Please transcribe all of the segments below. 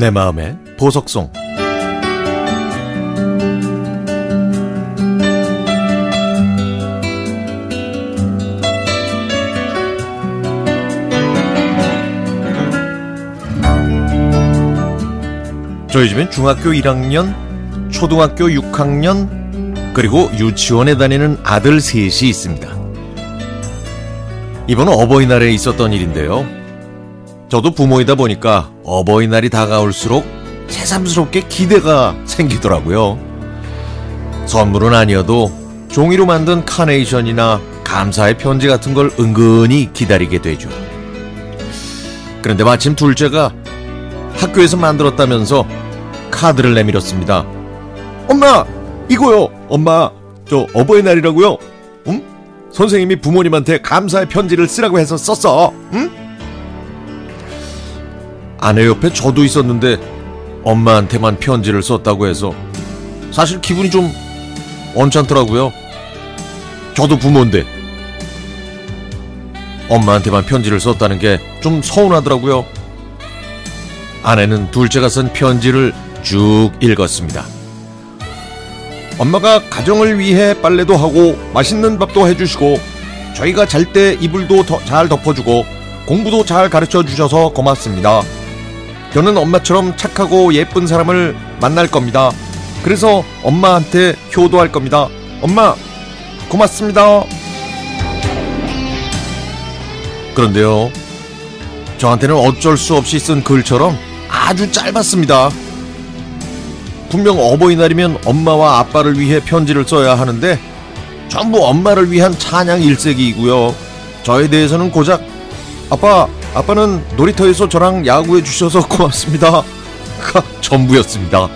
내 마음의 보석송 저희 집엔 중학교 1학년, 초등학교 6학년, 그리고 유치원에 다니는 아들 셋이 있습니다. 이번 어버이날에 있었던 일인데요. 저도 부모이다 보니까 어버이날이 다가올수록 새삼스럽게 기대가 생기더라고요. 선물은 아니어도 종이로 만든 카네이션이나 감사의 편지 같은 걸 은근히 기다리게 되죠. 그런데 마침 둘째가 학교에서 만들었다면서 카드를 내밀었습니다. 엄마, 이거요. 엄마, 저 어버이날이라고요. 응? 선생님이 부모님한테 감사의 편지를 쓰라고 해서 썼어. 응? 아내 옆에 저도 있었는데 엄마한테만 편지를 썼다고 해서 사실 기분이 좀 언짢더라고요. 저도 부모인데 엄마한테만 편지를 썼다는 게 좀 서운하더라고요. 아내는 둘째가 쓴 편지를 쭉 읽었습니다. 엄마가 가정을 위해 빨래도 하고 맛있는 밥도 해주시고 저희가 잘 때 이불도 더 잘 덮어주고 공부도 잘 가르쳐 주셔서 고맙습니다. 저는 엄마처럼 착하고 예쁜 사람을 만날 겁니다. 그래서 엄마한테 효도할 겁니다. 엄마, 고맙습니다. 그런데요, 저한테는 어쩔 수 없이 쓴 글처럼 아주 짧았습니다. 분명 어버이날이면 엄마와 아빠를 위해 편지를 써야 하는데 전부 엄마를 위한 찬양 일색이고요. 저에 대해서는 고작 아빠, 아빠는 놀이터에서 저랑 야구해 주셔서 고맙습니다. 가 전부였습니다.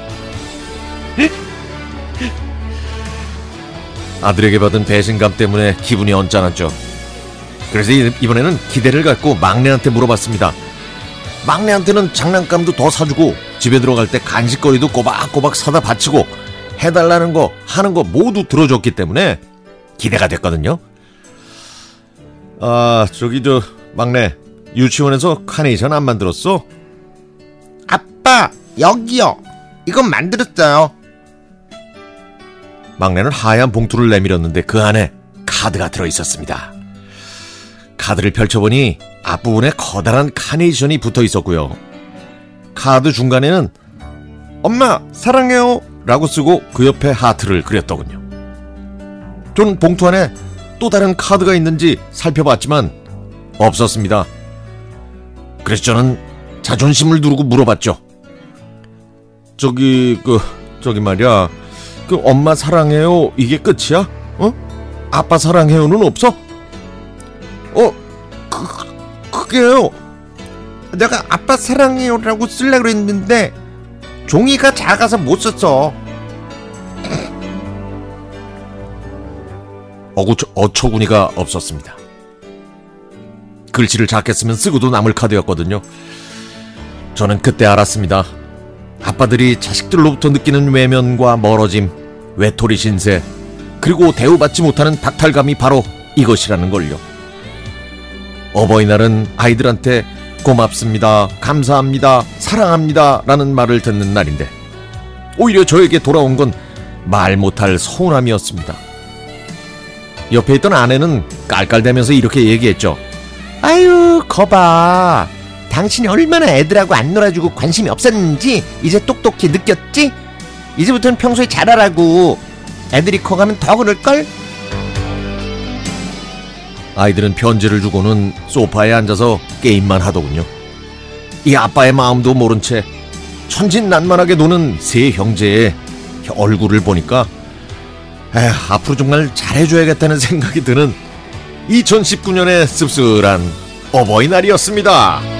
아들에게 받은 배신감 때문에 기분이 언짢았죠. 그래서 이번에는 기대를 갖고 막내한테 물어봤습니다. 막내한테는 장난감도 더 사주고 집에 들어갈 때 간식거리도 꼬박꼬박 사다 바치고 해달라는 거 하는 거 모두 들어줬기 때문에 기대가 됐거든요. 아 저기 저 막내 유치원에서 카네이션 안 만들었어? 아빠, 여기요. 이건 만들었어요. 막내는 하얀 봉투를 내밀었는데 그 안에 카드가 들어 있었습니다. 카드를 펼쳐보니 앞부분에 커다란 카네이션이 붙어 있었고요. 카드 중간에는 엄마 사랑해요 라고 쓰고 그 옆에 하트를 그렸더군요. 저는 봉투 안에 또 다른 카드가 있는지 살펴봤지만 없었습니다. 그래서 저는 자존심을 누르고 물어봤죠. 저기 그 저기 말이야 그 엄마 사랑해요 이게 끝이야? 어? 아빠 사랑해요는 없어? 어, 그, 그게요. 내가 아빠 사랑해요라고 쓰려고 했는데 종이가 작아서 못 썼어. 어구, 어처구니가 없었습니다. 글씨를 작게 쓰면 쓰고도 남을 카드였거든요. 저는 그때 알았습니다. 아빠들이 자식들로부터 느끼는 외면과 멀어짐, 외톨이 신세, 그리고 대우받지 못하는 박탈감이 바로 이것이라는 걸요. 어버이날은 아이들한테 고맙습니다, 감사합니다, 사랑합니다 라는 말을 듣는 날인데 오히려 저에게 돌아온 건 말 못할 서운함이었습니다. 옆에 있던 아내는 깔깔대면서 이렇게 얘기했죠. 아유, 거봐. 당신이 얼마나 애들하고 안 놀아주고 관심이 없었는지 이제 똑똑히 느꼈지? 이제부터는 평소에 잘하라고. 애들이 커가면 더 그럴걸? 아이들은 편지를 주고는 소파에 앉아서 게임만 하더군요. 이 아빠의 마음도 모른 채 천진난만하게 노는 세 형제의 얼굴을 보니까 에휴, 앞으로 정말 잘해줘야겠다는 생각이 드는 2019년의 씁쓸한 어버이날이었습니다.